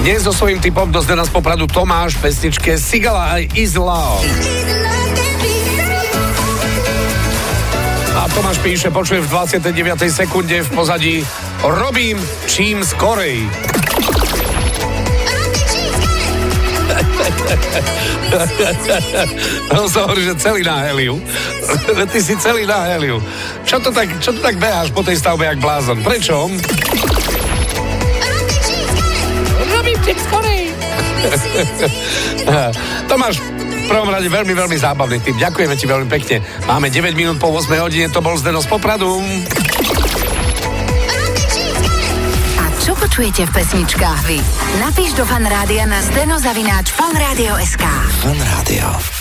Dnes so svojím typom do Zdena z Popradu Tomáš pesničke Sigala aj Is Love. A Tomáš píše, počuje v 29. sekunde v pozadí Robím čím skorej. No sa hovorí, že celý na heliu. Ty si celý na heliu. Čo to tak, čo to tak beháš po tej stavbe jak blázon? Prečo? Tomáš, v prvom rade veľmi, veľmi zábavný tým. Ďakujeme ti veľmi pekne. Máme 9 minút po 8 hodine, to bol Zdeno z Popradu. Čo počujete v pesničkách vy? Napíš do fanrádia na steno zavináč fanradio.sk Fan Rádio.